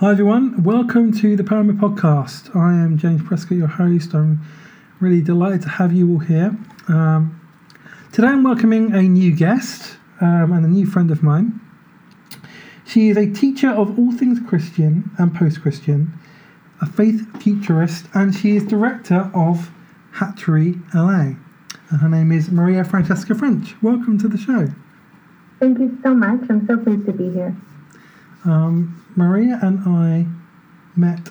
Hi, everyone. Welcome to the Poema Podcast. I am James Prescott, your host. I'm really delighted to have you all here. Um, today, I'm welcoming a new guest um, and a new friend of mine. She is a teacher of all things Christian and post Christian, a faith futurist, and she is director of Hatchery LA. And her name is Maria Francesca French. Welcome to the show. Thank you so much. I'm so pleased to be here. Um, Maria and I met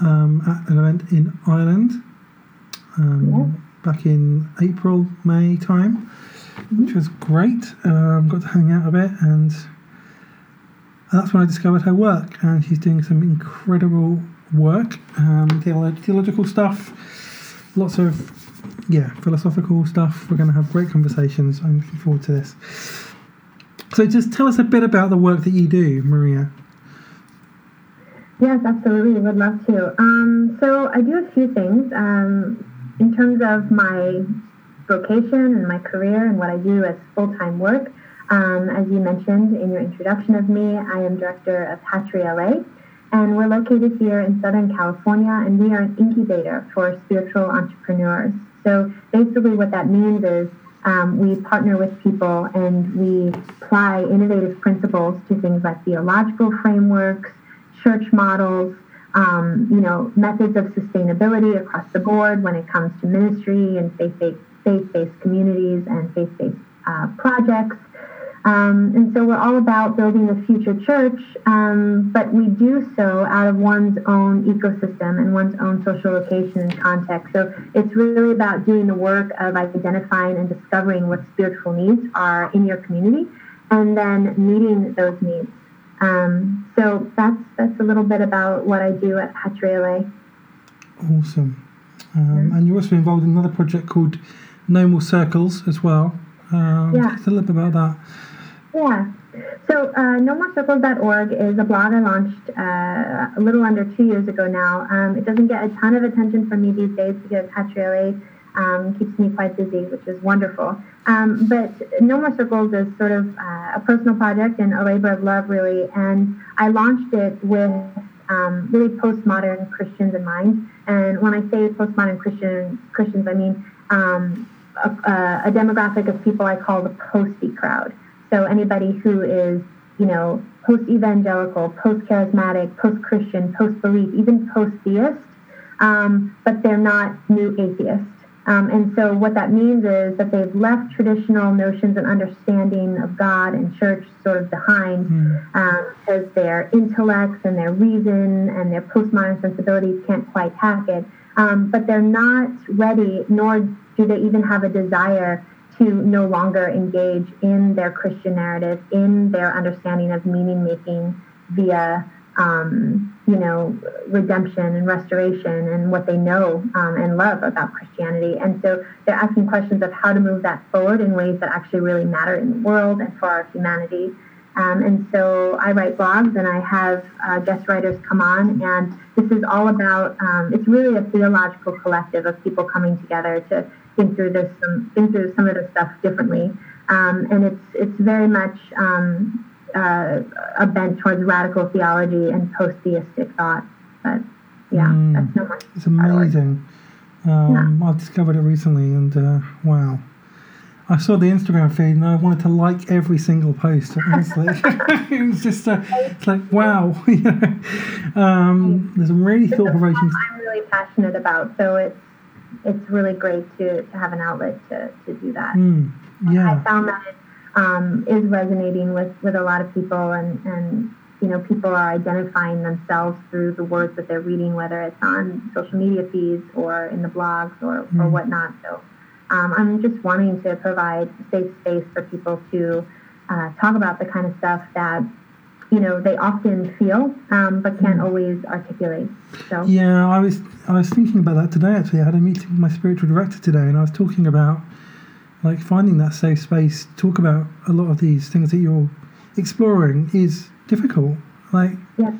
um, at an event in Ireland um, yeah. back in April, May time, mm-hmm. which was great. Um, got to hang out a bit, and that's when I discovered her work. And she's doing some incredible work, um, theological stuff, lots of yeah, philosophical stuff. We're going to have great conversations. I'm looking forward to this. So, just tell us a bit about the work that you do, Maria. Yes, absolutely. Would love to. Um, so, I do a few things um, in terms of my vocation and my career and what I do as full time work. Um, as you mentioned in your introduction of me, I am director of Hatchery LA, and we're located here in Southern California, and we are an incubator for spiritual entrepreneurs. So basically, what that means is um, we partner with people and we apply innovative principles to things like theological frameworks, church models, um, you know, methods of sustainability across the board when it comes to ministry and faith-based, faith-based communities and faith-based uh, projects. Um, and so we're all about building the future church, um, but we do so out of one's own ecosystem and one's own social location and context. So it's really about doing the work of identifying and discovering what spiritual needs are in your community and then meeting those needs. Um, so that's that's a little bit about what I do at Hatchery LA. Awesome. Um, and you're also involved in another project called No More Circles as well. Um, yeah. Just a little bit about that. Yeah. So uh, is a blog I launched uh, a little under two years ago now. Um, it doesn't get a ton of attention from me these days because Hatchery LA um, keeps me quite busy, which is wonderful. Um, but No More Circles is sort of uh, a personal project and a labor of love, really. And I launched it with um, really postmodern Christians in mind. And when I say postmodern Christian Christians, I mean um, a, a demographic of people I call the posty crowd. So anybody who is, you know, post-evangelical, post-charismatic, post-Christian, post-belief, even post-theist, um, but they're not new atheists. Um, and so what that means is that they've left traditional notions and understanding of God and church sort of behind mm. um, because their intellects and their reason and their postmodern sensibilities can't quite hack it. Um, but they're not ready, nor do they even have a desire to no longer engage in their Christian narrative, in their understanding of meaning making via, um, you know, redemption and restoration and what they know um, and love about Christianity. And so they're asking questions of how to move that forward in ways that actually really matter in the world and for our humanity. Um, and so I write blogs and I have uh, guest writers come on, and this is all about, um, it's really a theological collective of people coming together to think through this, some, think through some of this stuff differently. Um, and it's it's very much um, uh, a bent towards radical theology and post-theistic thought. But yeah, mm, that's no more. It's amazing. Um, yeah. I've discovered it recently, and uh, wow. I saw the Instagram feed and I wanted to like every single post. Honestly, it was just uh, it's like wow. um, there's some really thought provoking. I'm really passionate about, so it's it's really great to, to have an outlet to, to do that. Mm, yeah. I found that it um, is resonating with, with a lot of people and, and you know people are identifying themselves through the words that they're reading, whether it's on social media feeds or in the blogs or, mm. or hmm. whatnot. So um, I'm just wanting to provide safe space for people to uh, talk about the kind of stuff that you know they often feel um, but can't mm. always articulate so yeah i was i was thinking about that today actually i had a meeting with my spiritual director today and i was talking about like finding that safe space talk about a lot of these things that you're exploring is difficult like yeah.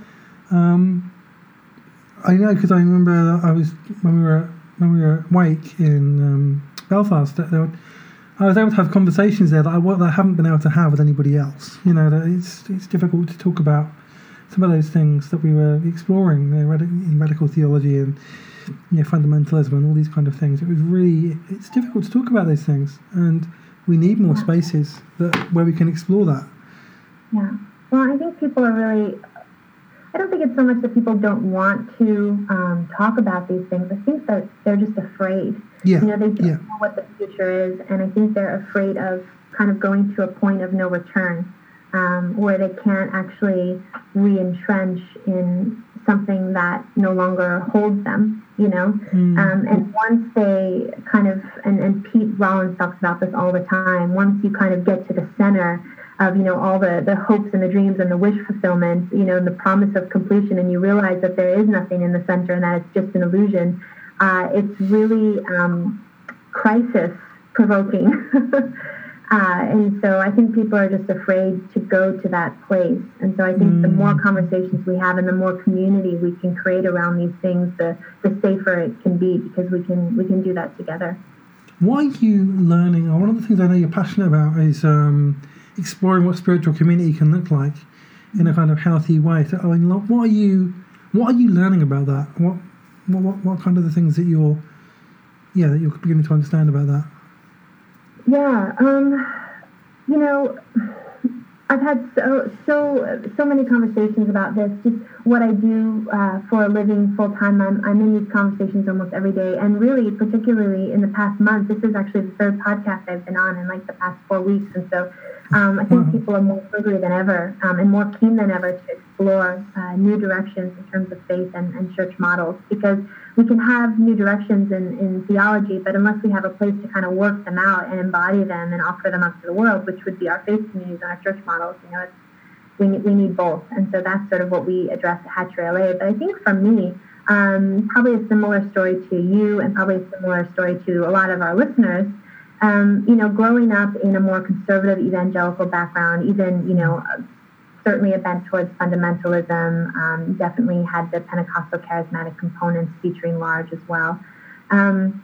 um i know because i remember i was when we were when we were at wake in um, belfast there were I was able to have conversations there that I, that I haven't been able to have with anybody else. You know, that it's it's difficult to talk about some of those things that we were exploring you know, in radical theology and you know, fundamentalism and all these kind of things. It was really it's difficult to talk about those things, and we need more yeah. spaces that where we can explore that. Yeah. Well, I think people are really. I don't think it's so much that people don't want to um, talk about these things. I think that they're just afraid. Yeah. You know, they don't yeah. know what the future is, and I think they're afraid of kind of going to a point of no return, um, where they can't actually re-entrench in something that no longer holds them, you know. Mm. Um, and once they kind of, and, and Pete Rollins talks about this all the time, once you kind of get to the center of, you know, all the, the hopes and the dreams and the wish fulfillment, you know, and the promise of completion, and you realize that there is nothing in the center and that it's just an illusion, uh, it's really um, crisis provoking. Uh, and so I think people are just afraid to go to that place. And so I think mm. the more mm. conversations we have and the more community we can create around these things, the, the safer it can be because we can we can do that together. Why are you learning? One of the things I know you're passionate about is um, exploring what spiritual community can look like in a kind of healthy way. So, I mean, what are you what are you learning about that? What what what kind of the things that you're yeah that you're beginning to understand about that? Yeah, um, you know, I've had so so so many conversations about this. Just what I do uh, for a living, full time. I'm I'm in these conversations almost every day, and really, particularly in the past month, this is actually the third podcast I've been on in like the past four weeks, and so um, I think mm-hmm. people are more hungry than ever um, and more keen than ever to explore uh, new directions in terms of faith and, and church models because we can have new directions in, in theology, but unless we have a place to kind of work them out and embody them and offer them up to the world, which would be our faith communities and our church models, you know, we, we need both. And so that's sort of what we address at Hatchery LA. But I think for me, um, probably a similar story to you and probably a similar story to a lot of our listeners um, you know, growing up in a more conservative evangelical background, even, you know, certainly a bent towards fundamentalism, um, definitely had the Pentecostal charismatic components featuring large as well. Um,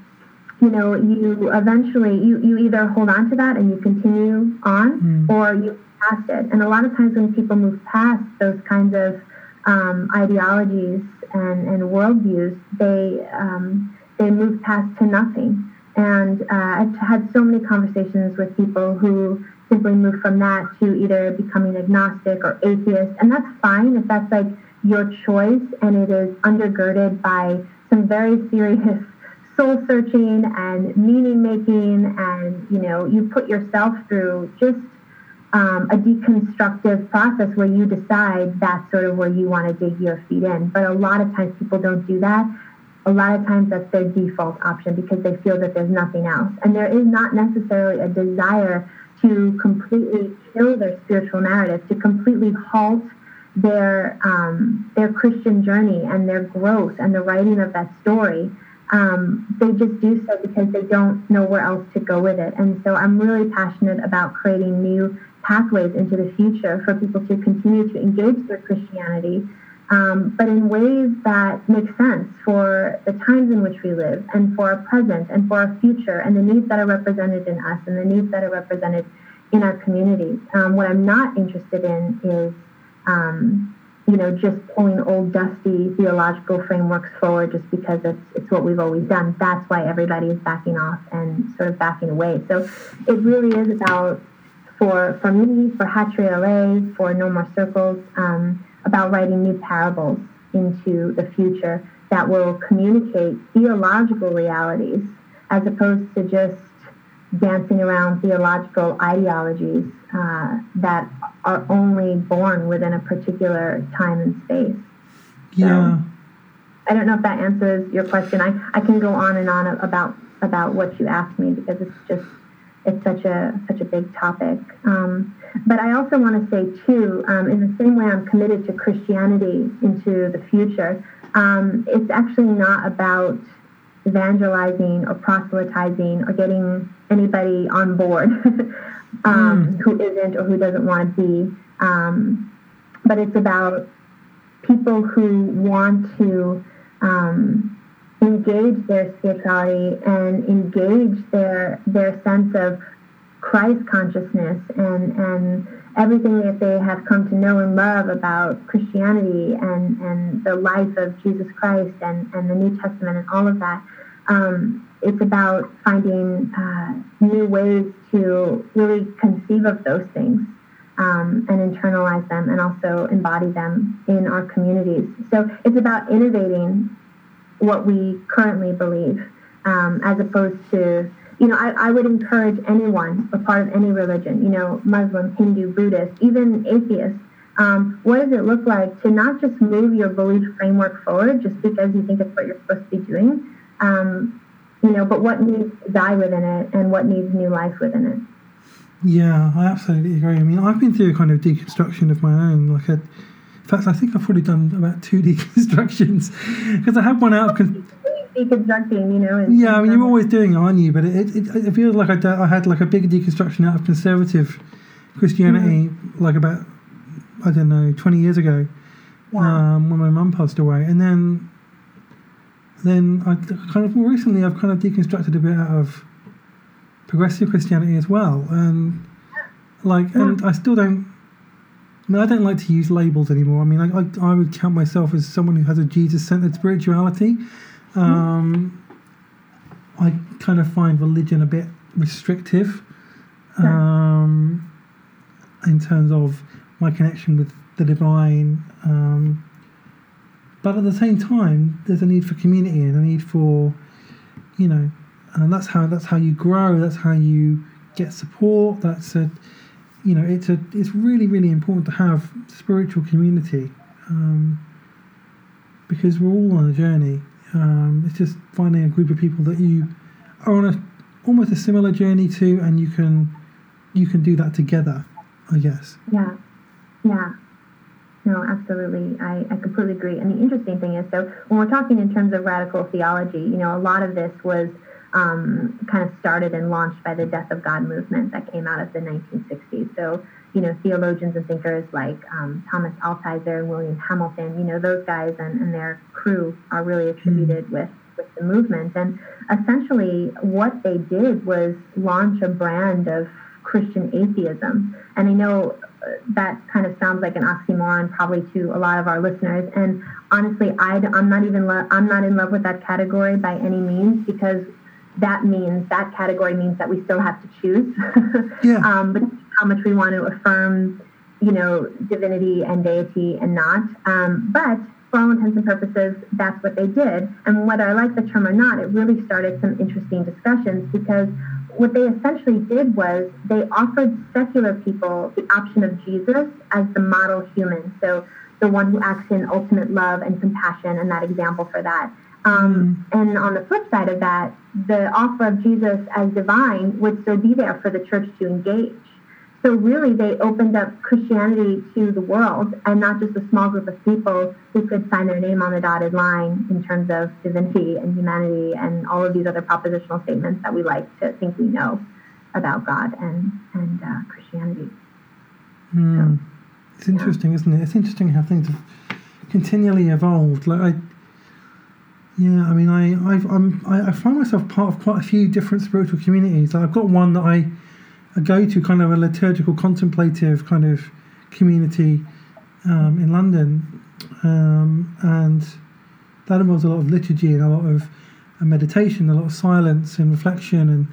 you know, you eventually, you, you either hold on to that and you continue on mm. or you pass it. And a lot of times when people move past those kinds of um, ideologies and, and worldviews, they, um, they move past to nothing. And uh, I've had so many conversations with people who simply move from that to either becoming agnostic or atheist. And that's fine if that's like your choice and it is undergirded by some very serious soul searching and meaning making. And you know you put yourself through just um, a deconstructive process where you decide that's sort of where you want to dig your feet in. But a lot of times people don't do that a lot of times that's their default option because they feel that there's nothing else. And there is not necessarily a desire to completely kill their spiritual narrative, to completely halt their um, their Christian journey and their growth and the writing of that story. Um, they just do so because they don't know where else to go with it. And so I'm really passionate about creating new pathways into the future for people to continue to engage their Christianity um, but in ways that make sense for the times in which we live and for our present and for our future and the needs that are represented in us and the needs that are represented in our communities. Um, what I'm not interested in is, um, you know, just pulling old dusty theological frameworks forward just because it's, it's what we've always done. That's why everybody is backing off and sort of backing away. So it really is about, for, for me, for Hatchery LA, for No More Circles, um, about writing new parables into the future that will communicate theological realities as opposed to just dancing around theological ideologies uh, that are only born within a particular time and space. Yeah. I don't know if that answers your question. I, I can go on and on about about what you asked me because it's just it's such a such a big topic. Um, but I also want to say too, um, in the same way I'm committed to Christianity into the future, um, it's actually not about evangelizing or proselytizing or getting anybody on board um, mm. who isn't or who doesn't want to be. Um, but it's about people who want to um, engage their spirituality and engage their their sense of Christ consciousness and and everything that they have come to know and love about Christianity and, and the life of Jesus Christ and, and the New Testament and all of that. Um, it's about finding uh, new ways to really conceive of those things um, and internalize them and also embody them in our communities. So it's about innovating what we currently believe um, as opposed to you know, I, I would encourage anyone, a part of any religion, you know, Muslim, Hindu, Buddhist, even atheist, um, what does it look like to not just move your belief framework forward just because you think it's what you're supposed to be doing, um, you know, but what needs to die within it and what needs new life within it. Yeah, I absolutely agree. I mean, I've been through a kind of deconstruction of my own. Like, a, in fact, I think I've probably done about two deconstructions because I had one out. Cause, deconstructing, you know. yeah, I mean, you're always doing it, aren't you? But it, it, it feels like I, I had like a big deconstruction out of conservative Christianity, mm-hmm. like about, I don't know, 20 years ago um, when my mum passed away. And then, then I kind of more recently, I've kind of deconstructed a bit out of progressive Christianity as well. And like, and I still don't. I mean, I don't like to use labels anymore. I mean, I, I, I would count myself as someone who has a Jesus centered spirituality. Um, I kind of find religion a bit restrictive um, in terms of my connection with the divine. Um, but at the same time, there's a need for community and a need for, you know, and that's how that's how you grow. That's how you get support. That's a, you know, it's a it's really really important to have spiritual community um, because we're all on a journey um, it's just finding a group of people that you are on a almost a similar journey to, and you can you can do that together. I guess. Yeah, yeah. No, absolutely. I, I completely agree. And the interesting thing is, so when we're talking in terms of radical theology, you know, a lot of this was um, kind of started and launched by the Death of God movement that came out of the 1960s. So you know, theologians and thinkers like um, Thomas Altizer and William Hamilton, you know, those guys and, and their crew are really attributed with, with the movement. And essentially, what they did was launch a brand of Christian atheism. And I know uh, that kind of sounds like an oxymoron probably to a lot of our listeners. And honestly, I, am not even lo- I'm not in love with that category by any means because that means that category means that we still have to choose. yeah. um, but how much we want to affirm, you know, divinity and deity and not. Um, but for all intents and purposes, that's what they did. And whether I like the term or not, it really started some interesting discussions because what they essentially did was they offered secular people the option of Jesus as the model human. So the one who acts in ultimate love and compassion and that example for that. Um, mm. And on the flip side of that, the offer of Jesus as divine would still be there for the church to engage. So really, they opened up Christianity to the world and not just a small group of people who could sign their name on the dotted line in terms of divinity and humanity and all of these other propositional statements that we like to think we know about God and and uh, Christianity. Mm. So, it's interesting, yeah. isn't it? It's interesting how things have continually evolved. Like I, yeah, I mean, I I've, I'm I, I find myself part of quite a few different spiritual communities. I've got one that I go to kind of a liturgical contemplative kind of community um, in London, um, and that involves a lot of liturgy and a lot of meditation, a lot of silence and reflection and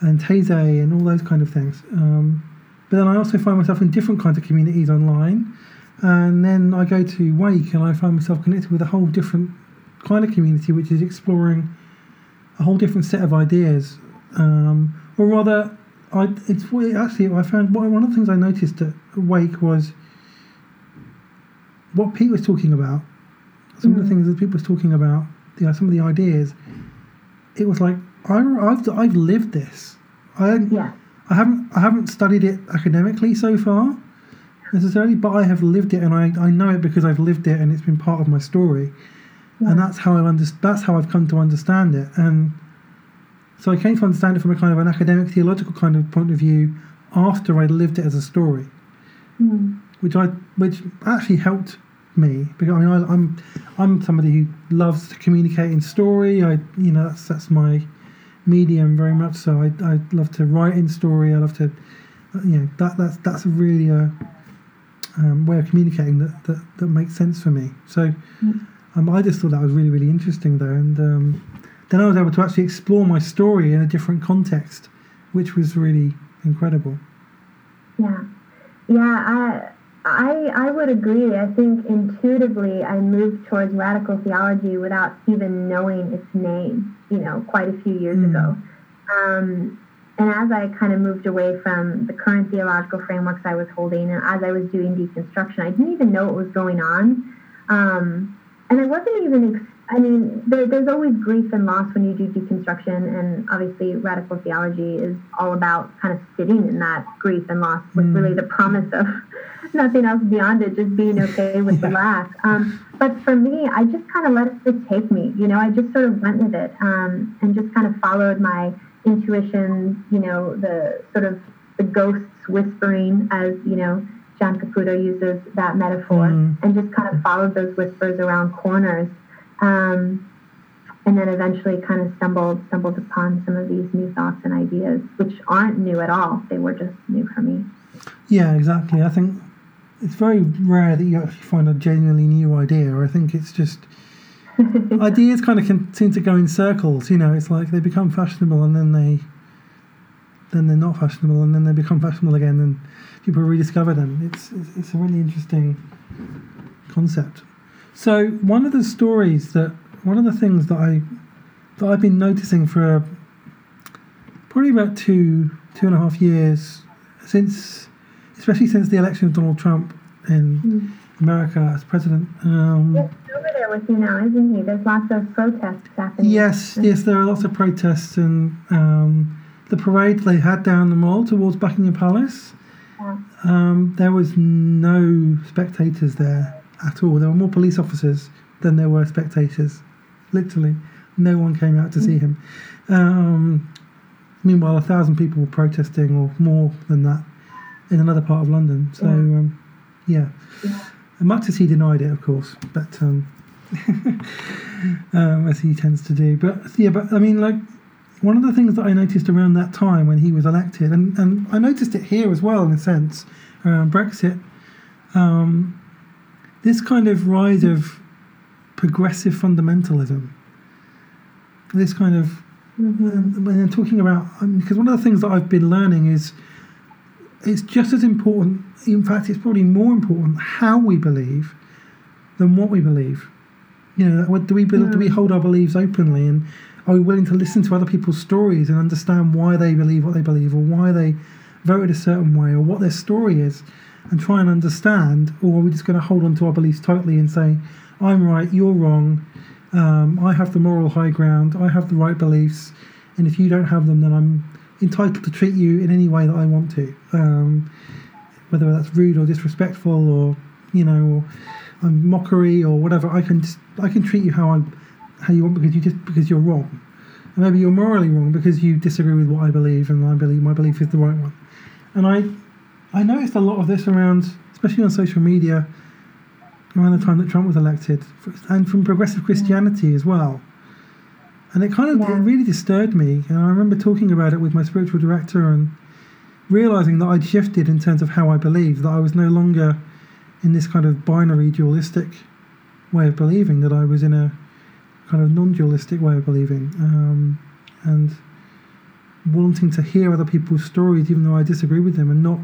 and taizé and all those kind of things. Um, but then I also find myself in different kinds of communities online, and then I go to Wake and I find myself connected with a whole different kind of community, which is exploring a whole different set of ideas, um, or rather I it's actually I found one of the things I noticed at Wake was what Pete was talking about. Some mm. of the mm. things that Pete was talking about, you know, some of the ideas. It was like I, have I've lived this. I yeah. I haven't I haven't studied it academically so far necessarily, but I have lived it and I, I know it because I've lived it and it's been part of my story. Yeah. And that's how I under, that's how I've come to understand it. And so I came to understand it from a kind of an academic theological kind of point of view after I lived it as a story, mm. which I which actually helped me because I mean I, am I'm, I'm somebody who loves to communicate in story. I you know that's that's my medium very much so. I I love to write in story. I love to you know that that's that's really a um, way of communicating that, that that makes sense for me. So um, I just thought that was really really interesting though, and um, then I was able to actually explore my story in a different context, which was really incredible. Yeah, yeah, I I I would agree. I think intuitively I moved towards radical theology without even knowing its name. You know, quite a few years mm. ago. Um, and as I kind of moved away from the current theological frameworks I was holding, and as I was doing deconstruction, I didn't even know what was going on. Um, and I wasn't even, ex- I mean, there, there's always grief and loss when you do deconstruction, and obviously radical theology is all about kind of sitting in that grief and loss with mm. really the promise of nothing else beyond it, just being okay with yeah. the lack. Um, but for me, I just kind of let it take me, you know, I just sort of went with it um, and just kind of followed my intuition, you know, the sort of the ghosts whispering as, you know, John Caputo uses that metaphor mm. and just kind of followed those whispers around corners. Um, and then eventually kind of stumbled stumbled upon some of these new thoughts and ideas, which aren't new at all. They were just new for me. Yeah, exactly. I think it's very rare that you actually find a genuinely new idea. I think it's just ideas kind of can seem to go in circles. You know, it's like they become fashionable and then they then they're not fashionable and then they become fashionable again and people rediscover them. It's it's, it's a really interesting concept. So one of the stories that one of the things that I that I've been noticing for probably about two two and a half years since especially since the election of Donald Trump in mm. America as president. Um, over there with you now, isn't he? There's lots of protests happening. Yes, yes, there are lots of protests, and um, the parade they had down the mall towards Buckingham Palace. Yeah. Um, there was no spectators there at all. There were more police officers than there were spectators. Literally, no one came out to mm. see him. Um, meanwhile, a thousand people were protesting, or more than that, in another part of London. So, yeah. Um, yeah. yeah much as he denied it, of course, but um, um, as he tends to do. But yeah, but I mean, like one of the things that I noticed around that time when he was elected, and, and I noticed it here as well in a sense around Brexit, um, this kind of rise of progressive fundamentalism. This kind of when I'm talking about because one of the things that I've been learning is it's just as important in fact, it's probably more important how we believe than what we believe. You know, do we do we hold our beliefs openly, and are we willing to listen to other people's stories and understand why they believe what they believe, or why they voted a certain way, or what their story is, and try and understand, or are we just going to hold on to our beliefs totally and say, "I'm right, you're wrong, um, I have the moral high ground, I have the right beliefs, and if you don't have them, then I'm entitled to treat you in any way that I want to." Um, whether that's rude or disrespectful or you know or um, mockery or whatever. I can just, I can treat you how I how you want because you just because you're wrong. And maybe you're morally wrong because you disagree with what I believe and I believe my belief is the right one. And I I noticed a lot of this around, especially on social media, around the time that Trump was elected, and from progressive Christianity as well. And it kind of yeah. it really disturbed me. And I remember talking about it with my spiritual director and realizing that I'd shifted in terms of how I believed, that I was no longer in this kind of binary dualistic way of believing, that I was in a kind of non dualistic way of believing. Um, and wanting to hear other people's stories, even though I disagree with them, and not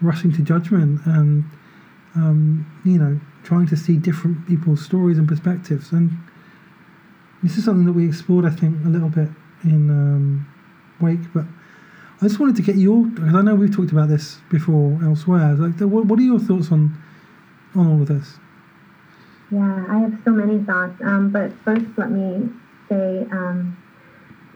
rushing to judgment and, um, you know, trying to see different people's stories and perspectives. And this is something that we explored, I think, a little bit in um, Wake, but I just wanted to get your because I know we've talked about this before elsewhere. Like, what, what are your thoughts on on all of this? Yeah, I have so many thoughts. Um, but first, let me say um,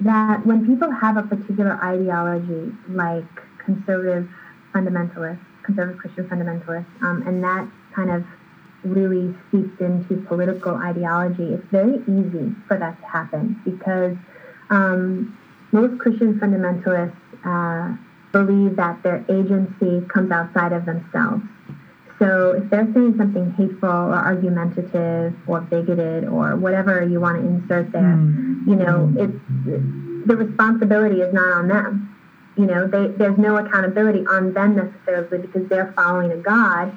that when people have a particular ideology, like conservative fundamentalists, conservative Christian fundamentalists, um, and that kind of really seeps into political ideology, it's very easy for that to happen because um, most Christian fundamentalists uh, believe that their agency comes outside of themselves. So if they're saying something hateful or argumentative or bigoted or whatever you want to insert there, mm. you know, it's the responsibility is not on them. You know, they, there's no accountability on them necessarily because they're following a God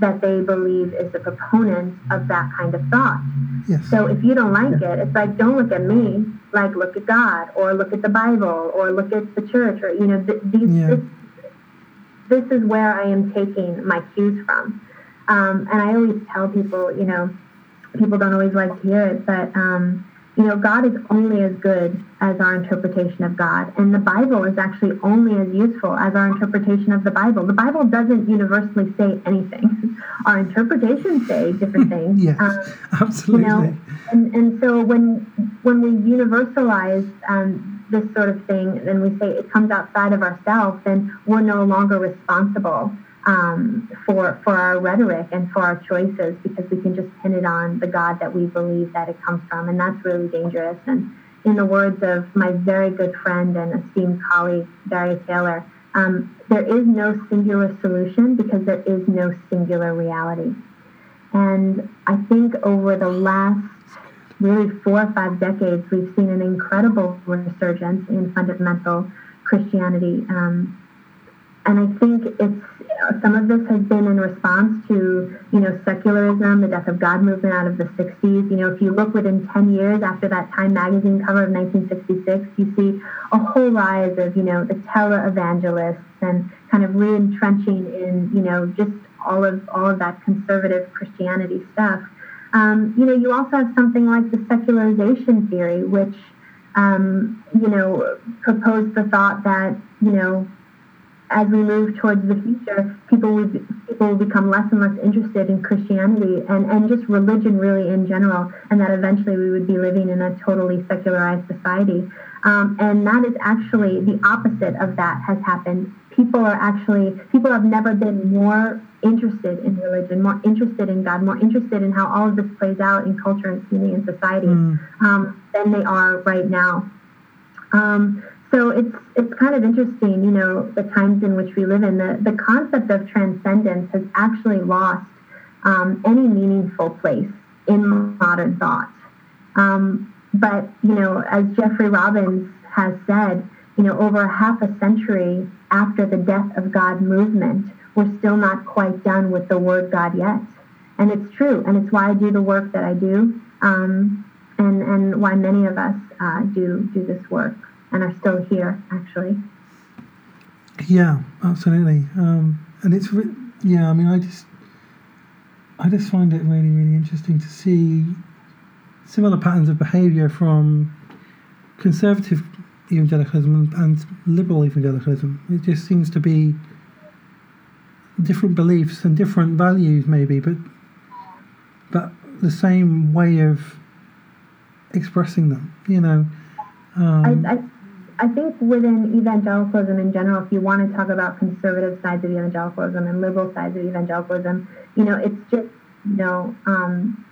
that they believe is the proponent of that kind of thought. Yes. So if you don't like it, it's like don't look at me, like look at God or look at the Bible or look at the church or you know th- these. Yeah. This, is where I am taking my cues from, um, and I always tell people, you know, people don't always like to hear it, but um, you know, God is only as good as our interpretation of God. And the Bible is actually only as useful as our interpretation of the Bible. The Bible doesn't universally say anything. Our interpretations say different things. yes, um, absolutely. You know, and, and so when when we universalize um, this sort of thing then we say it comes outside of ourselves, then we're no longer responsible um, for for our rhetoric and for our choices because we can just pin it on the God that we believe that it comes from, and that's really dangerous. And in the words of my very good friend and esteemed colleague Daria Taylor, um, there is no singular solution because there is no singular reality. And I think over the last really four or five decades, we've seen an incredible resurgence in fundamental Christianity. Um, and I think it's some of this has been in response to, you know, secularism, the death of God movement out of the 60s. You know, if you look within 10 years after that Time magazine cover of 1966, you see a whole rise of, you know, the tele-evangelists and kind of re-entrenching in, you know, just all of all of that conservative Christianity stuff. Um, you know, you also have something like the secularization theory, which, um, you know, proposed the thought that, you know, as we move towards the future, people will, people will become less and less interested in Christianity and, and just religion really in general, and that eventually we would be living in a totally secularized society. Um, and that is actually the opposite of that has happened. People are actually, people have never been more interested in religion, more interested in God, more interested in how all of this plays out in culture and community and society mm. um, than they are right now. Um, so it's it's kind of interesting, you know, the times in which we live in. The the concept of transcendence has actually lost um, any meaningful place in modern thought. Um, but you know, as Jeffrey Robbins has said, you know, over half a century after the death of God movement, we're still not quite done with the word God yet. And it's true, and it's why I do the work that I do, um, and and why many of us uh, do do this work and are still here, actually. Yeah, absolutely. Um, and it's re- yeah. I mean, I just I just find it really really interesting to see similar patterns of behaviour from conservative evangelicalism and, liberal evangelicalism. It just seems to be different beliefs and different values, maybe, but but the same way of expressing them. You know. Um, I, I I think within evangelicalism in general, if you want to talk about conservative sides of evangelicalism and liberal sides of evangelicalism, you know, it's just, you know, um,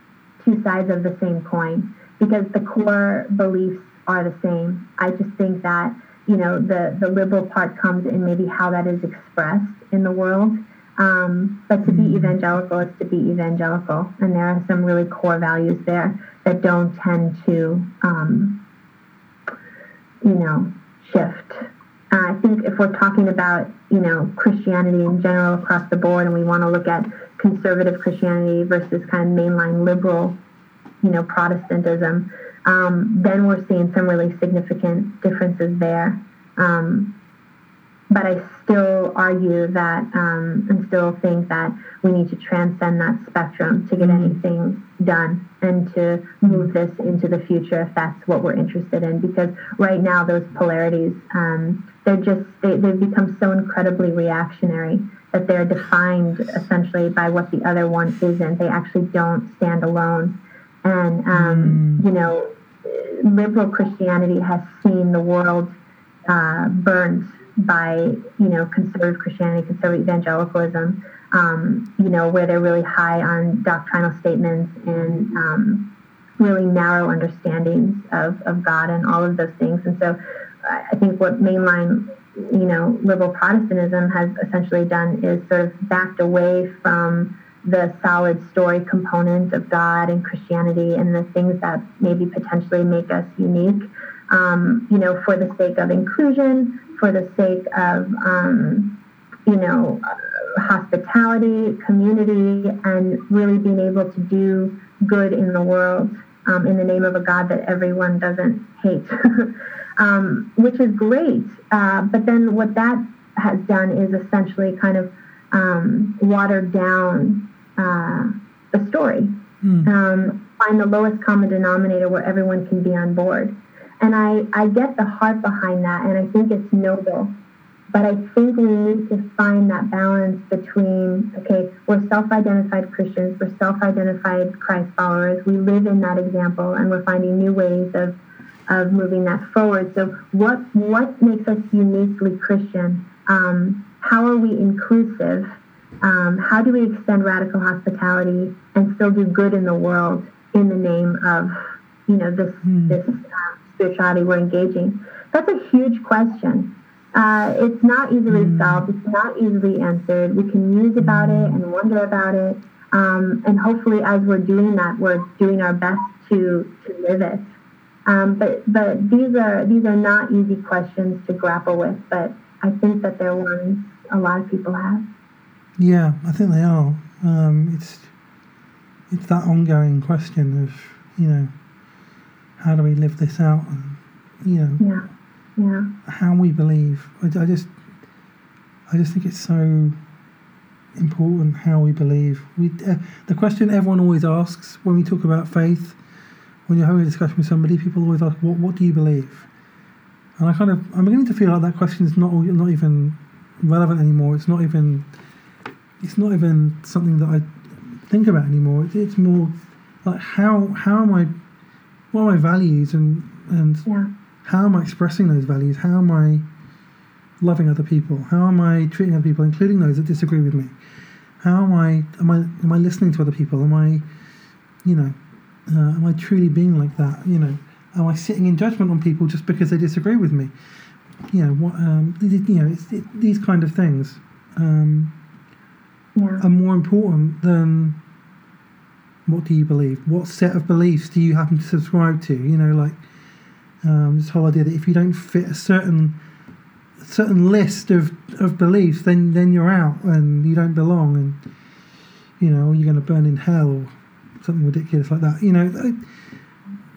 two sides of the same coin because the core beliefs are the same. I just think that, you know, the, the liberal part comes in maybe how that is expressed in the world. Um, but to be mm-hmm. evangelical is to be evangelical. And there are some really core values there that don't tend to, um, you know, shift. Uh, I think if we're talking about, you know, Christianity in general across the board and we want to look at conservative Christianity versus kind of mainline liberal, you know, Protestantism, um, then we're seeing some really significant differences there. Um, but I still argue that um, and still think that we need to transcend that spectrum to get mm-hmm. anything done and to move this into the future if that's what we're interested in. Because right now, those polarities, um, they're just, they, they've become so incredibly reactionary that they're defined essentially by what the other one isn't. They actually don't stand alone. And, um, mm. you know, liberal Christianity has seen the world uh, burned by you know conservative Christianity, conservative evangelicalism, um, you know where they're really high on doctrinal statements and um, really narrow understandings of, of God and all of those things. And so I think what mainline you know liberal Protestantism has essentially done is sort of backed away from the solid story component of God and Christianity and the things that maybe potentially make us unique um, you know, for the sake of inclusion, for the sake of, um, you know, hospitality, community, and really being able to do good in the world um, in the name of a God that everyone doesn't hate, um, which is great. Uh, but then what that has done is essentially kind of um, watered down uh, the story. Mm. find the lowest common denominator where everyone can be on board. And I, I get the heart behind that, and I think it's noble. But I think we need to find that balance between, okay, we're self identified Christians, we're self identified Christ followers, we live in that example, and we're finding new ways of, of moving that forward. So, what, what makes us uniquely Christian? Um, how are we inclusive? Um, how do we extend radical hospitality and still do good in the world in the name of, you know, this, mm. this uh, spirituality we're engaging? That's a huge question. Uh, it's not easily mm. solved. It's not easily answered. We can muse about it and wonder about it. Um, and hopefully, as we're doing that, we're doing our best to, to live it. Um, but but these are these are not easy questions to grapple with. But I think that they're ones a lot of people have. Yeah, I think they are. Um, it's it's that ongoing question of you know how do we live this out and you know yeah yeah. how we believe. I, I just, I just think it's so important how we believe. We, uh, the question everyone always asks when we talk about faith, when you're having a discussion with somebody, people always ask, "What, what do you believe?" And I kind of, I'm beginning to feel like that question is not, not even relevant anymore. It's not even, it's not even something that I think about anymore. It's, it's more like how, how am I, what are my values and and yeah how am I expressing those values? How am I loving other people? How am I treating other people, including those that disagree with me? How am I am I am I listening to other people? Am I, you know, uh, am I truly being like that? You know, am I sitting in judgment on people just because they disagree with me? You know, what um, you know, it's, it, these kind of things um, yeah. are more important than what do you believe? What set of beliefs do you happen to subscribe to? You know, like um, this whole idea that if you don't fit a certain certain list of, of beliefs, then then you're out and you don't belong, and you know you're going to burn in hell or something ridiculous like that. You know,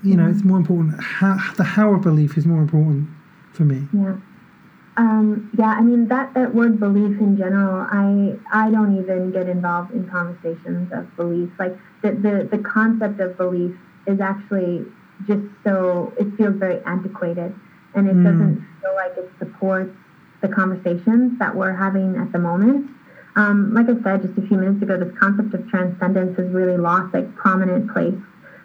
you know, it's more important. How, the how of belief is more important for me. Yeah. Um, yeah, I mean that, that word belief in general, I I don't even get involved in conversations of belief. Like the, the, the concept of belief is actually just so it feels very antiquated and it mm. doesn't feel like it supports the conversations that we're having at the moment. Um, like I said just a few minutes ago, this concept of transcendence has really lost like prominent place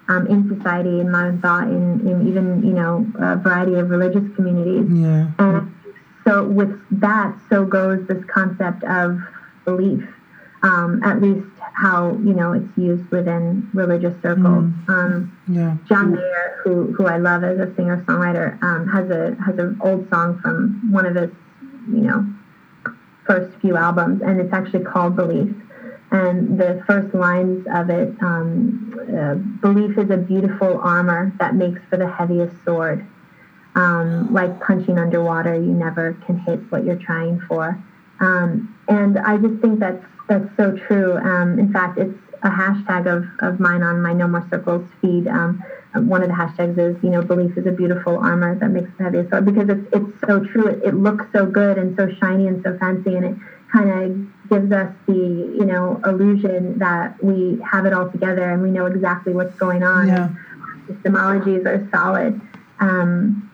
um, in society, in modern thought, in, in even you know a variety of religious communities. Yeah. And so with that, so goes this concept of belief. Um, at least how you know it's used within religious circles. Mm. Um, yeah. John Mayer, who who I love as a singer songwriter, um, has a has an old song from one of his you know first few albums, and it's actually called Belief. And the first lines of it, um, uh, belief is a beautiful armor that makes for the heaviest sword. Um, like punching underwater, you never can hit what you're trying for. Um, and I just think that's that's so true. Um, in fact, it's a hashtag of, of mine on my No More Circles feed. Um, one of the hashtags is, you know, belief is a beautiful armor that makes the heaviest sword because it's, it's so true. It, it looks so good and so shiny and so fancy, and it kind of gives us the, you know, illusion that we have it all together and we know exactly what's going on. Yeah. Systemologies are solid. Um,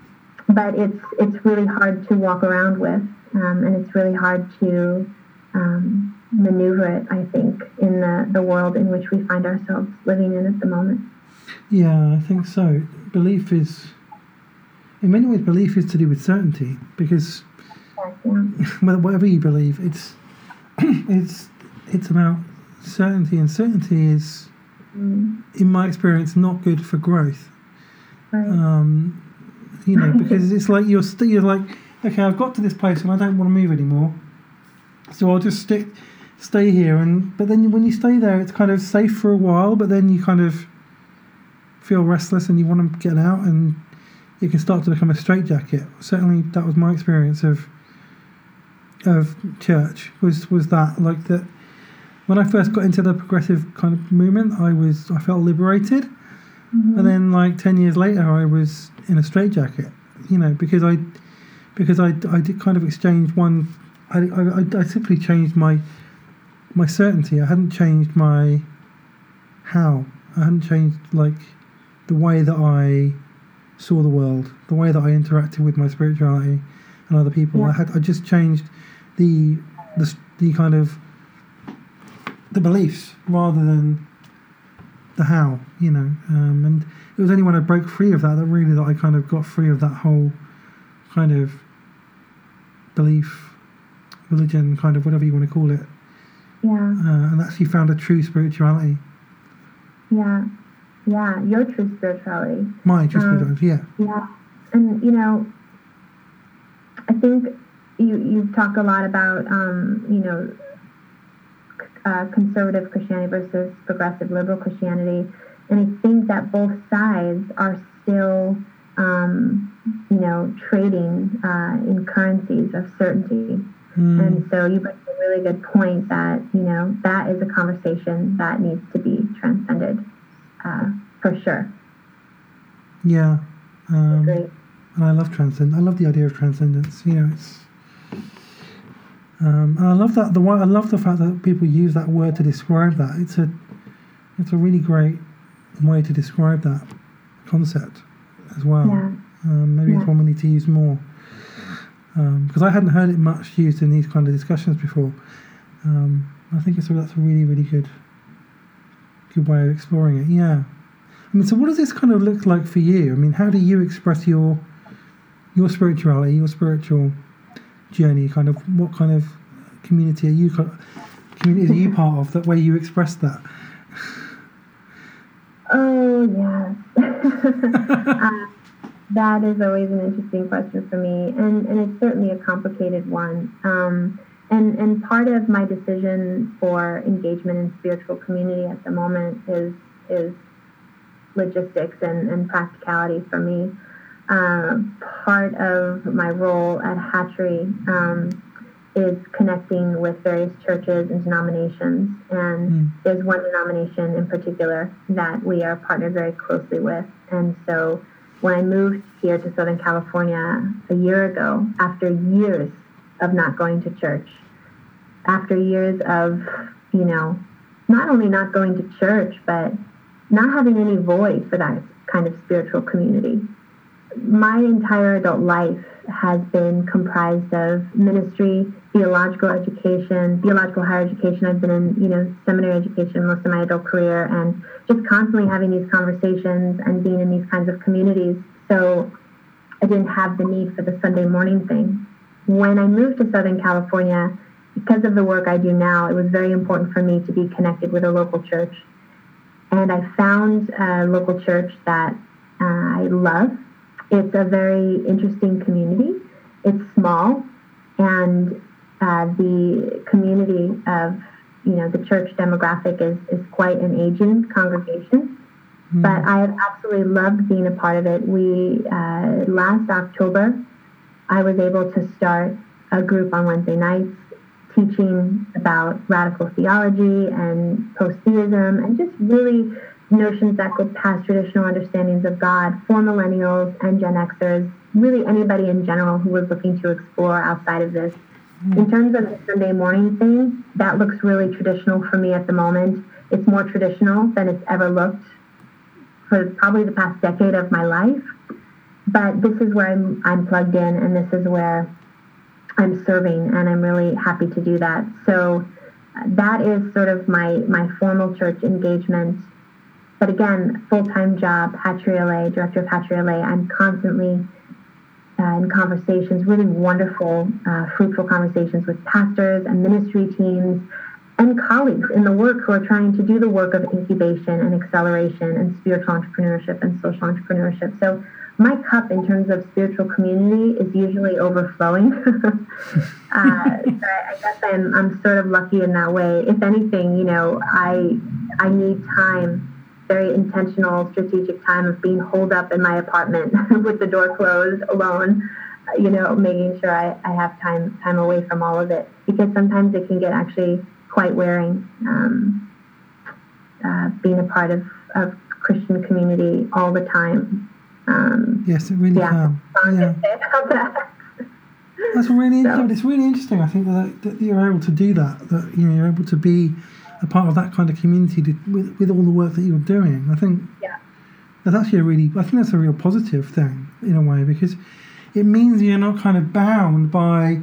but it's, it's really hard to walk around with, um, and it's really hard to um, maneuver it, I think, in the, the world in which we find ourselves living in at the moment. Yeah, I think so. Belief is, in many ways, belief is to do with certainty because yeah. whatever you believe, it's it's it's about certainty, and certainty is, mm. in my experience, not good for growth. Right. Um, you know, because it's like you're still you're like, okay, I've got to this place and I don't want to move anymore, so I'll just stick stay here and but then when you stay there it's kind of safe for a while but then you kind of feel restless and you want to get out and you can start to become a straitjacket. Certainly, that was my experience of of church. Was was that like that? When I first got into the progressive kind of movement, I was I felt liberated, mm-hmm. and then like ten years later, I was in a straitjacket. You know, because I because I, I did kind of exchange one. I, I, I simply changed my my certainty. I hadn't changed my how. I hadn't changed like the way that I saw the world, the way that I interacted with my spirituality and other people. Yeah. I had I just changed the the the kind of the beliefs rather than the how, you know. Um, and it was only when I broke free of that that really that I kind of got free of that whole kind of belief, religion, kind of whatever you want to call it. Yeah. Uh, and actually found a true spirituality. Yeah. Yeah, your true spirituality. My true um, spirituality, yeah. Yeah. And, you know, I think you, you've talked a lot about, um, you know, uh, conservative Christianity versus progressive liberal Christianity. And I think that both sides are still, um, you know, trading uh, in currencies of certainty. Mm. And so you bring a really good point that, you know, that is a conversation that needs to be transcended uh, for sure. Yeah. Um, Great. And I love transcend. I love the idea of transcendence. You know, it's. Um, and I love that the I love the fact that people use that word to describe that. It's a, it's a really great way to describe that concept as well. Yeah. Um, maybe yeah. it's one we need to use more because um, I hadn't heard it much used in these kind of discussions before. Um, I think it's a, that's a really really good good way of exploring it. Yeah. I mean, so what does this kind of look like for you? I mean, how do you express your your spirituality, your spiritual journey? Kind of what kind of community are you community are you part of that way you express that? Oh yes, uh, that is always an interesting question for me, and and it's certainly a complicated one. Um, and and part of my decision for engagement in spiritual community at the moment is is logistics and, and practicality for me. Uh, part of my role at Hatchery um, is connecting with various churches and denominations, and mm. there's one denomination in particular that we are partnered very closely with. And so, when I moved here to Southern California a year ago, after years of not going to church, after years of, you know, not only not going to church, but not having any voice for that kind of spiritual community. My entire adult life has been comprised of ministry, theological education, theological higher education. I've been in, you know, seminary education most of my adult career and just constantly having these conversations and being in these kinds of communities. So I didn't have the need for the Sunday morning thing. When I moved to Southern California, because of the work I do now, it was very important for me to be connected with a local church. And I found a local church that uh, I love. It's a very interesting community. It's small, and uh, the community of you know the church demographic is, is quite an aging congregation. Mm. But I have absolutely loved being a part of it. We uh, last October, I was able to start a group on Wednesday nights teaching about radical theology and post-theism and just really notions that go past traditional understandings of God for millennials and Gen Xers, really anybody in general who was looking to explore outside of this. Mm-hmm. In terms of the Sunday morning thing, that looks really traditional for me at the moment. It's more traditional than it's ever looked for probably the past decade of my life. But this is where I'm, I'm plugged in, and this is where I'm serving, and I'm really happy to do that. So that is sort of my my formal church engagement. But again, full time job, LA, director of LA. I'm constantly uh, in conversations, really wonderful, uh, fruitful conversations with pastors and ministry teams and colleagues in the work who are trying to do the work of incubation and acceleration and spiritual entrepreneurship and social entrepreneurship. So my cup in terms of spiritual community is usually overflowing. uh, so I, guess I'm, I'm sort of lucky in that way. If anything, you know, I I need time very intentional, strategic time of being holed up in my apartment with the door closed, alone. You know, making sure I, I have time time away from all of it because sometimes it can get actually quite wearing. Um, uh, being a part of, of Christian community all the time. Um, yes, it really yeah, can. Yeah. That's really so. it's really interesting. I think that, that you're able to do that. That you know you're able to be a part of that kind of community to, with with all the work that you're doing. I think yeah. that's actually a really I think that's a real positive thing in a way because it means you're not kind of bound by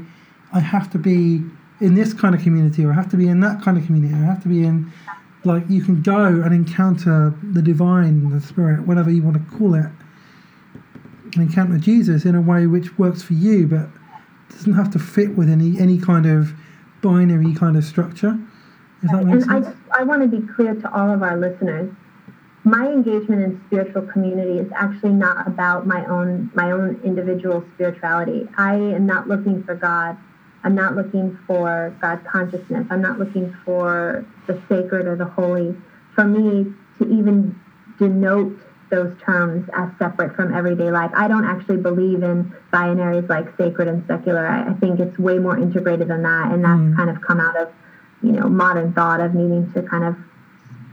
I have to be in this kind of community or I have to be in that kind of community. I have to be in like you can go and encounter the divine, the spirit, whatever you want to call it, and encounter Jesus in a way which works for you, but doesn't have to fit with any any kind of binary kind of structure. If that makes and sense. I, I want to be clear to all of our listeners. My engagement in spiritual community is actually not about my own my own individual spirituality. I am not looking for God I'm not looking for God consciousness. I'm not looking for the sacred or the holy. For me, to even denote those terms as separate from everyday life. I don't actually believe in binaries like sacred and secular. I, I think it's way more integrated than that, and that's mm. kind of come out of you know modern thought of needing to kind of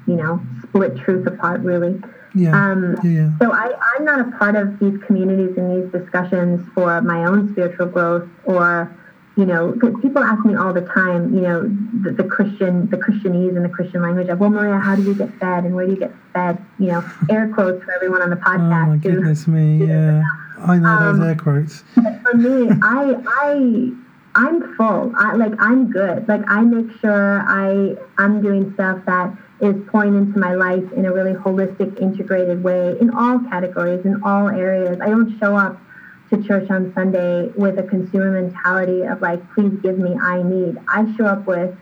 you know split truth apart really. Yeah. Um, yeah. So I, I'm not a part of these communities and these discussions for my own spiritual growth or you know, people ask me all the time, you know, the, the, Christian, the Christianese and the Christian language of, well, Maria, how do you get fed and where do you get fed? You know, air quotes for everyone on the podcast. Oh my goodness me, yeah, I know um, those air quotes. But for me, I, I, I'm full. I like, I'm good. Like, I make sure I, I'm doing stuff that is pouring into my life in a really holistic, integrated way in all categories, in all areas. I don't show up to church on Sunday with a consumer mentality of like, please give me, I need. I show up with,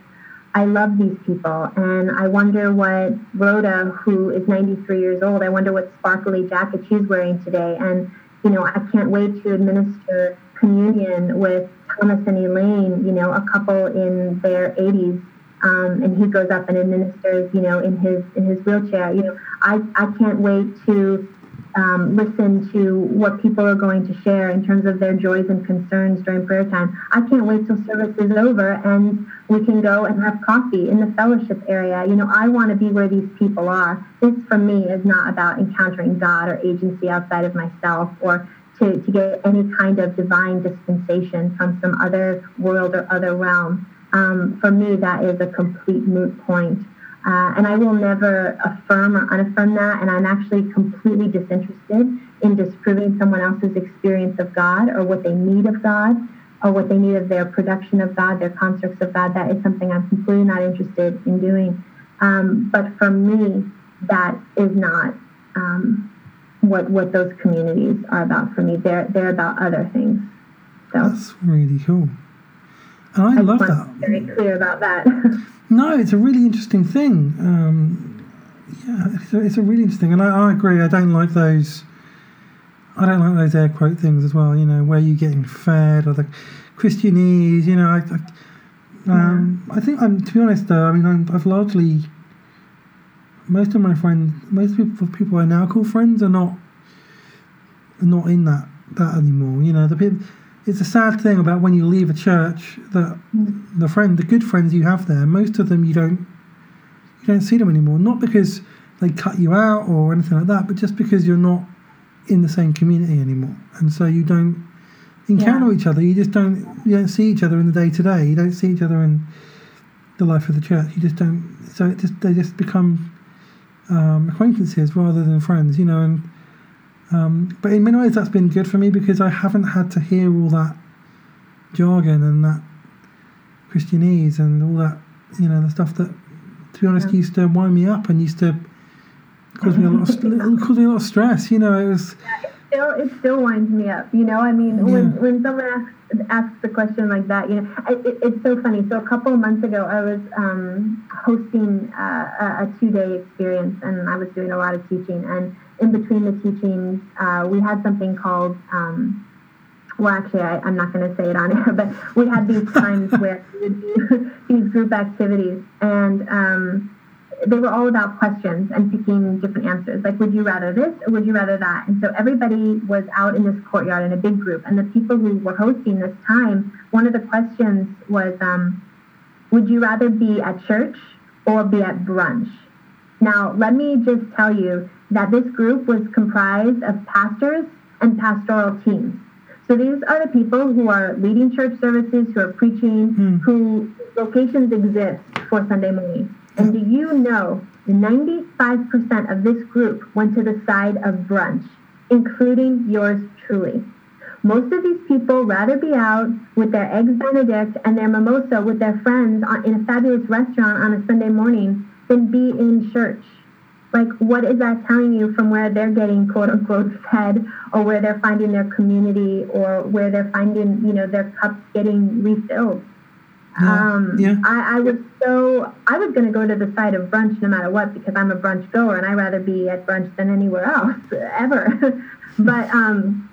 I love these people. And I wonder what Rhoda, who is 93 years old, I wonder what sparkly jacket she's wearing today. And, you know, I can't wait to administer communion with Thomas and Elaine, you know, a couple in their 80s. Um, and he goes up and administers, you know, in his in his wheelchair. You know, I, I can't wait to um, listen to what people are going to share in terms of their joys and concerns during prayer time. I can't wait till service is over and we can go and have coffee in the fellowship area. You know, I want to be where these people are. This, for me, is not about encountering God or agency outside of myself or to, to get any kind of divine dispensation from some other world or other realm. Um, for me, that is a complete moot point. Uh, and I will never affirm or unaffirm that. And I'm actually completely disinterested in disproving someone else's experience of God or what they need of God or what they need of their production of God, their constructs of God. That is something I'm completely not interested in doing. Um, but for me, that is not um, what what those communities are about for me. They're they're about other things. So that's really cool. And I, I love that. Very clear about that. No, it's a really interesting thing. Um, yeah, it's a, it's a, really interesting, and I, I, agree. I don't like those. I don't like those air quote things as well. You know, where you getting fed or the Christianese. You know, I, I, um, I think I'm. To be honest, though, I mean, i have largely most of my friends, most people, people I now call friends, are not are not in that that anymore. You know, the people it's a sad thing about when you leave a church that the friend, the good friends you have there, most of them you don't you don't see them anymore. Not because they cut you out or anything like that, but just because you're not in the same community anymore, and so you don't encounter yeah. each other. You just don't you don't see each other in the day to day. You don't see each other in the life of the church. You just don't. So it just they just become um, acquaintances rather than friends. You know, and um, but in many ways, that's been good for me because I haven't had to hear all that jargon and that Christianese and all that, you know, the stuff that, to be honest, yeah. used to wind me up and used to cause me a lot of cause me a lot of stress. You know, it was. Yeah, still, it still winds me up. You know, I mean, yeah. when when someone asks asks the question like that, you know, it, it's so funny. So a couple of months ago, I was um, hosting uh, a, a two day experience, and I was doing a lot of teaching and in between the teachings, uh, we had something called, um, well, actually, I, am not going to say it on air, but we had these times where we would do these group activities. And um, they were all about questions and picking different answers. Like, would you rather this or would you rather that? And so everybody was out in this courtyard in a big group. And the people who were hosting this time, one of the questions was, um, would you rather be at church or be at brunch? Now, let me just tell you that this group was comprised of pastors and pastoral teams. So these are the people who are leading church services, who are preaching, mm. who locations exist for Sunday morning. And do you know 95% of this group went to the side of brunch, including yours truly. Most of these people rather be out with their eggs benedict and their mimosa with their friends in a fabulous restaurant on a Sunday morning than be in church. Like, what is that telling you from where they're getting quote unquote fed or where they're finding their community or where they're finding, you know, their cups getting refilled? Yeah. Um, yeah. I, I was so I was going to go to the side of brunch no matter what because I'm a brunch goer and I'd rather be at brunch than anywhere else ever. but um,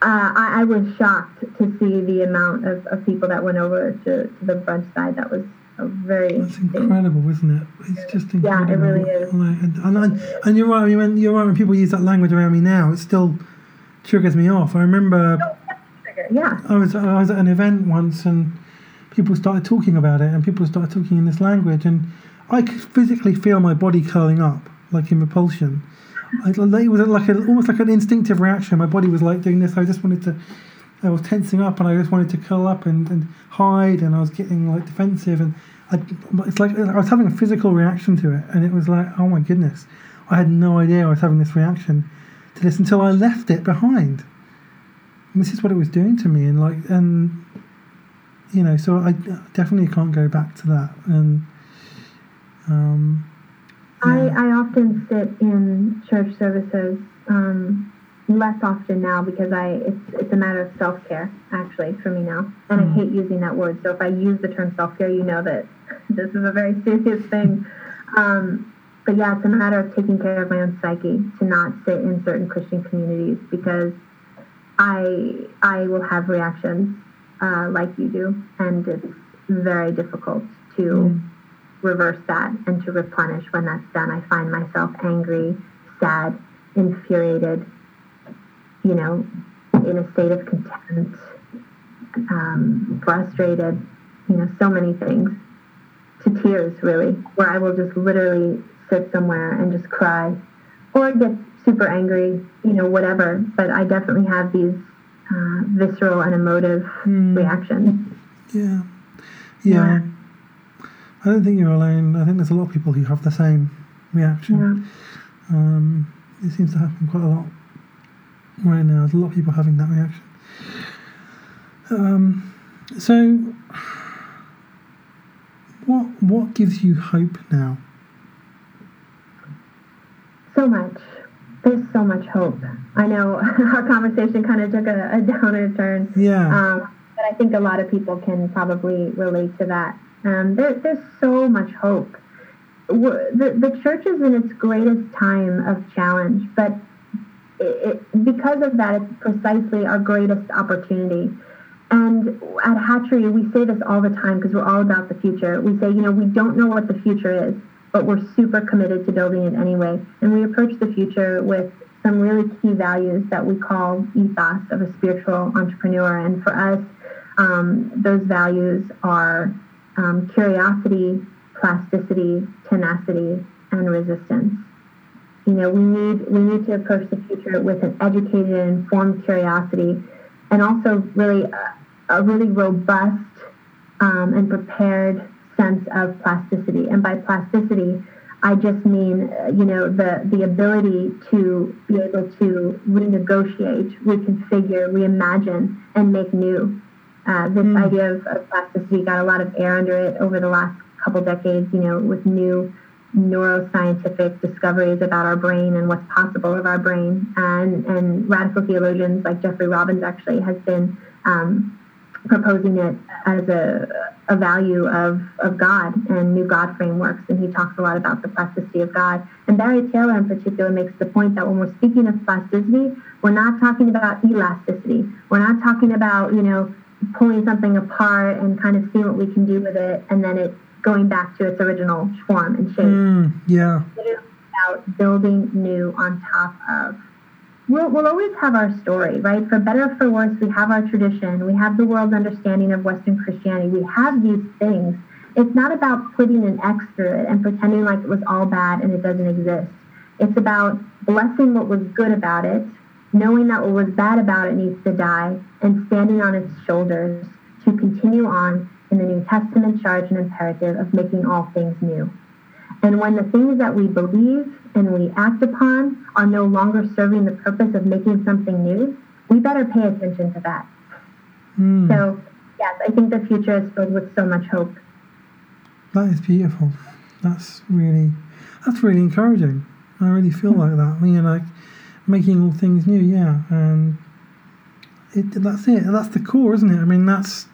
uh, I, I, was shocked to see the amount of, of people that went over to, to the brunch side. That was a very that's incredible, isn't it? It's just incredible. Yeah, it really is. And, and, and you're right. You're right. When people use that language around me now, it still triggers me off. I remember. Yeah. I was I was at an event once and people started talking about it and people started talking in this language and I could physically feel my body curling up like in repulsion. It was like a, almost like an instinctive reaction. My body was like doing this. I just wanted to. I was tensing up and I just wanted to curl up and, and hide and I was getting like defensive and I, it's like I was having a physical reaction to it and it was like oh my goodness I had no idea I was having this reaction to this until I left it behind and this is what it was doing to me and like and you know, so I definitely can't go back to that. And um, yeah. I I often sit in church services. Um, less often now because I it's it's a matter of self care actually for me now, and mm. I hate using that word. So if I use the term self care, you know that this is a very serious thing. Um, but yeah, it's a matter of taking care of my own psyche to not sit in certain Christian communities because I I will have reactions uh, like you do, and it's very difficult to mm. reverse that and to replenish when that's done. I find myself angry, sad, infuriated, you know, in a state of contempt, um, frustrated, you know, so many things, to tears really, where I will just literally sit somewhere and just cry or get super angry, you know, whatever. But I definitely have these uh, visceral and emotive mm. reaction. Yeah. yeah. yeah. I don't think you're alone. I think there's a lot of people who have the same reaction. Yeah. Um, it seems to happen quite a lot right now. There's a lot of people having that reaction. Um, so, what what gives you hope now? So much there's so much hope. I know our conversation kind of took a, a downer turn. Yeah. Um, but I think a lot of people can probably relate to that. Um, there, there's so much hope. The, the church is in its greatest time of challenge, but it, it, because of that, it's precisely our greatest opportunity. And at Hatchery, we say this all the time because we're all about the future. We say, you know, we don't know what the future is but we're super committed to building it anyway. And we approach the future with some really key values that we call ethos of a spiritual entrepreneur. And for us, um, those values are um, curiosity, plasticity, tenacity, and resistance. You know, we need we need to approach the future with an educated informed curiosity, and also really a, a really robust um, and prepared sense of plasticity. And by plasticity, I just mean, uh, you know, the, the ability to be able to renegotiate, reconfigure, reimagine, and make new. Uh, this mm. idea of, of, plasticity got a lot of air under it over the last couple decades, you know, with new neuroscientific discoveries about our brain and what's possible of our brain. And, and radical theologians like Jeffrey Robbins actually has been um, proposing it as a, a value of, of God and new God frameworks. And he talks a lot about the plasticity of God. And Barry Taylor, in particular, makes the point that when we're speaking of plasticity, we're not talking about elasticity. We're not talking about, you know, pulling something apart and kind of seeing what we can do with it and then it going back to its original form and shape. Mm, yeah. It is about building new on top of. We'll, we'll always have our story, right? For better or for worse, we have our tradition. We have the world's understanding of Western Christianity. We have these things. It's not about putting an X through it and pretending like it was all bad and it doesn't exist. It's about blessing what was good about it, knowing that what was bad about it needs to die, and standing on its shoulders to continue on in the New Testament charge and imperative of making all things new. And when the things that we believe and we act upon are no longer serving the purpose of making something new, we better pay attention to that. Mm. So, yes, I think the future is filled with so much hope. That is beautiful. That's really, that's really encouraging. I really feel like that. You know, like making all things new. Yeah, and it, that's it. That's the core, isn't it? I mean, that's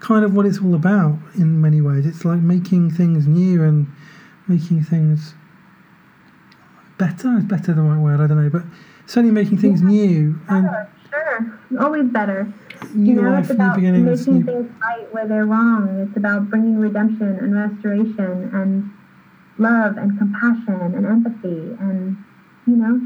kind of what it's all about in many ways. It's like making things new and making things better. Is better the right word? I don't know, but certainly making things yeah, new and sure, always better. New you know, life, it's about making new... things right where they're wrong. It's about bringing redemption and restoration and love and compassion and empathy and you know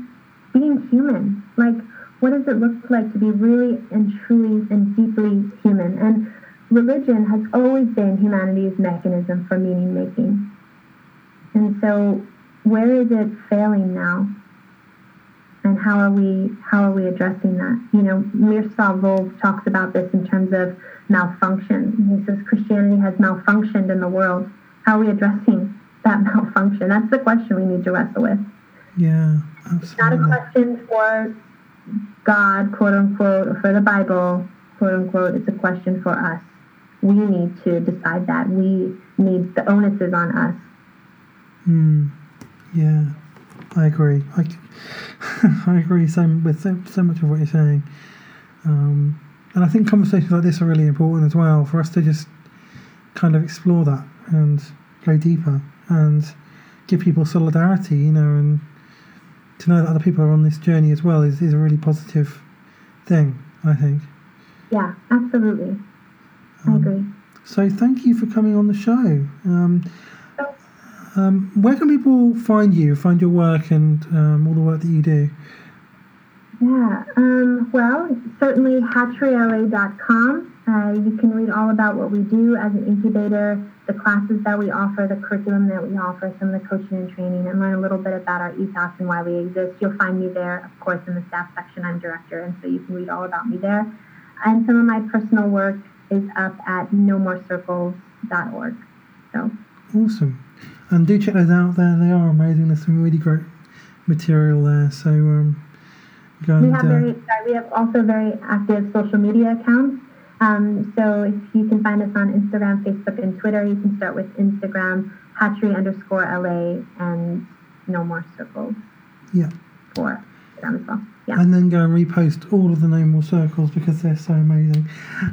being human. Like, what does it look like to be really and truly and deeply human? And religion has always been humanity's mechanism for meaning making. And so, where is it failing now? And how are we how are we addressing that? You know, Miroslav Volf talks about this in terms of malfunction. He says Christianity has malfunctioned in the world. How are we addressing that malfunction? That's the question we need to wrestle with. Yeah, absolutely. It's not a question for God, quote unquote, or for the Bible, quote unquote. It's a question for us. We need to decide that. We need the onus is on us. Hmm. Yeah, I agree. I, I agree so, with so, so much of what you're saying. Um, and I think conversations like this are really important as well for us to just kind of explore that and go deeper and give people solidarity, you know, and to know that other people are on this journey as well is, is a really positive thing, I think. Yeah, absolutely. I um, agree. So thank you for coming on the show. Um, um, where can people find you, find your work, and um, all the work that you do? Yeah, um, well, certainly hatcheryla.com. Uh, you can read all about what we do as an incubator, the classes that we offer, the curriculum that we offer, some of the coaching and training, and learn a little bit about our ethos and why we exist. You'll find me there, of course, in the staff section. I'm director, and so you can read all about me there. And some of my personal work is up at nomorecircles.org. So awesome, and do check those out. There, they are amazing. There's some really great material there. So. Um, we have very sorry, we have also very active social media accounts. Um, so if you can find us on Instagram, Facebook, and Twitter, you can start with Instagram hatchery underscore LA and no more circles. Yeah. For them as well. Yeah. And then go and repost all of the no more circles because they're so amazing.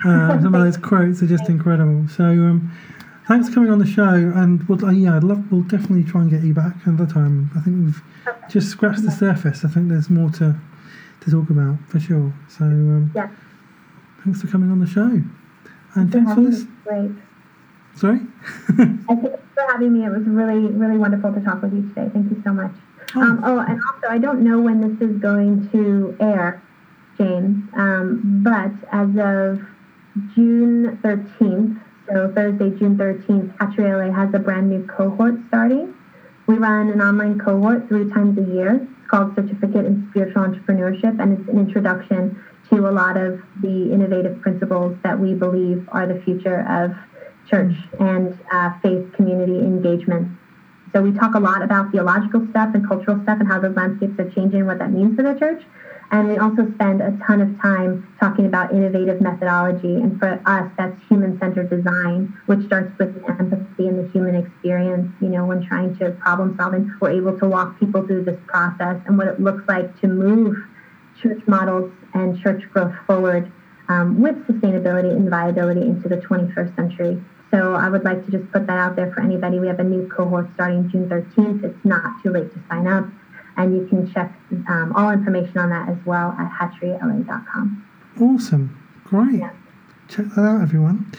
Uh, some of those quotes are just incredible. So um, thanks for coming on the show, and we'll, uh, yeah, I'd love. We'll definitely try and get you back another time. I think we've just scratched the surface. I think there's more to to talk about for sure. So um, yeah. thanks for coming on the show, and thanks for this. Great. Sorry. I thanks for having me. It was really really wonderful to talk with you today. Thank you so much. Oh. Um, oh, and also I don't know when this is going to air, James, um, but as of June 13th, so Thursday, June 13th, Hatchery LA has a brand new cohort starting. We run an online cohort three times a year It's called Certificate in Spiritual Entrepreneurship, and it's an introduction to a lot of the innovative principles that we believe are the future of church and uh, faith community engagement. So we talk a lot about theological stuff and cultural stuff and how those landscapes are changing, what that means for the church. And we also spend a ton of time talking about innovative methodology. And for us, that's human centered design, which starts with empathy and the human experience. You know, when trying to problem solve, and we're able to walk people through this process and what it looks like to move church models and church growth forward um, with sustainability and viability into the 21st century. So I would like to just put that out there for anybody. We have a new cohort starting June 13th. It's not too late to sign up and you can check um, all information on that as well at hatcheryla.com. Awesome. Great. Yeah. Check that out, everyone.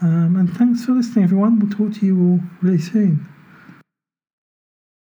Um, and thanks for listening, everyone. We'll talk to you all really soon.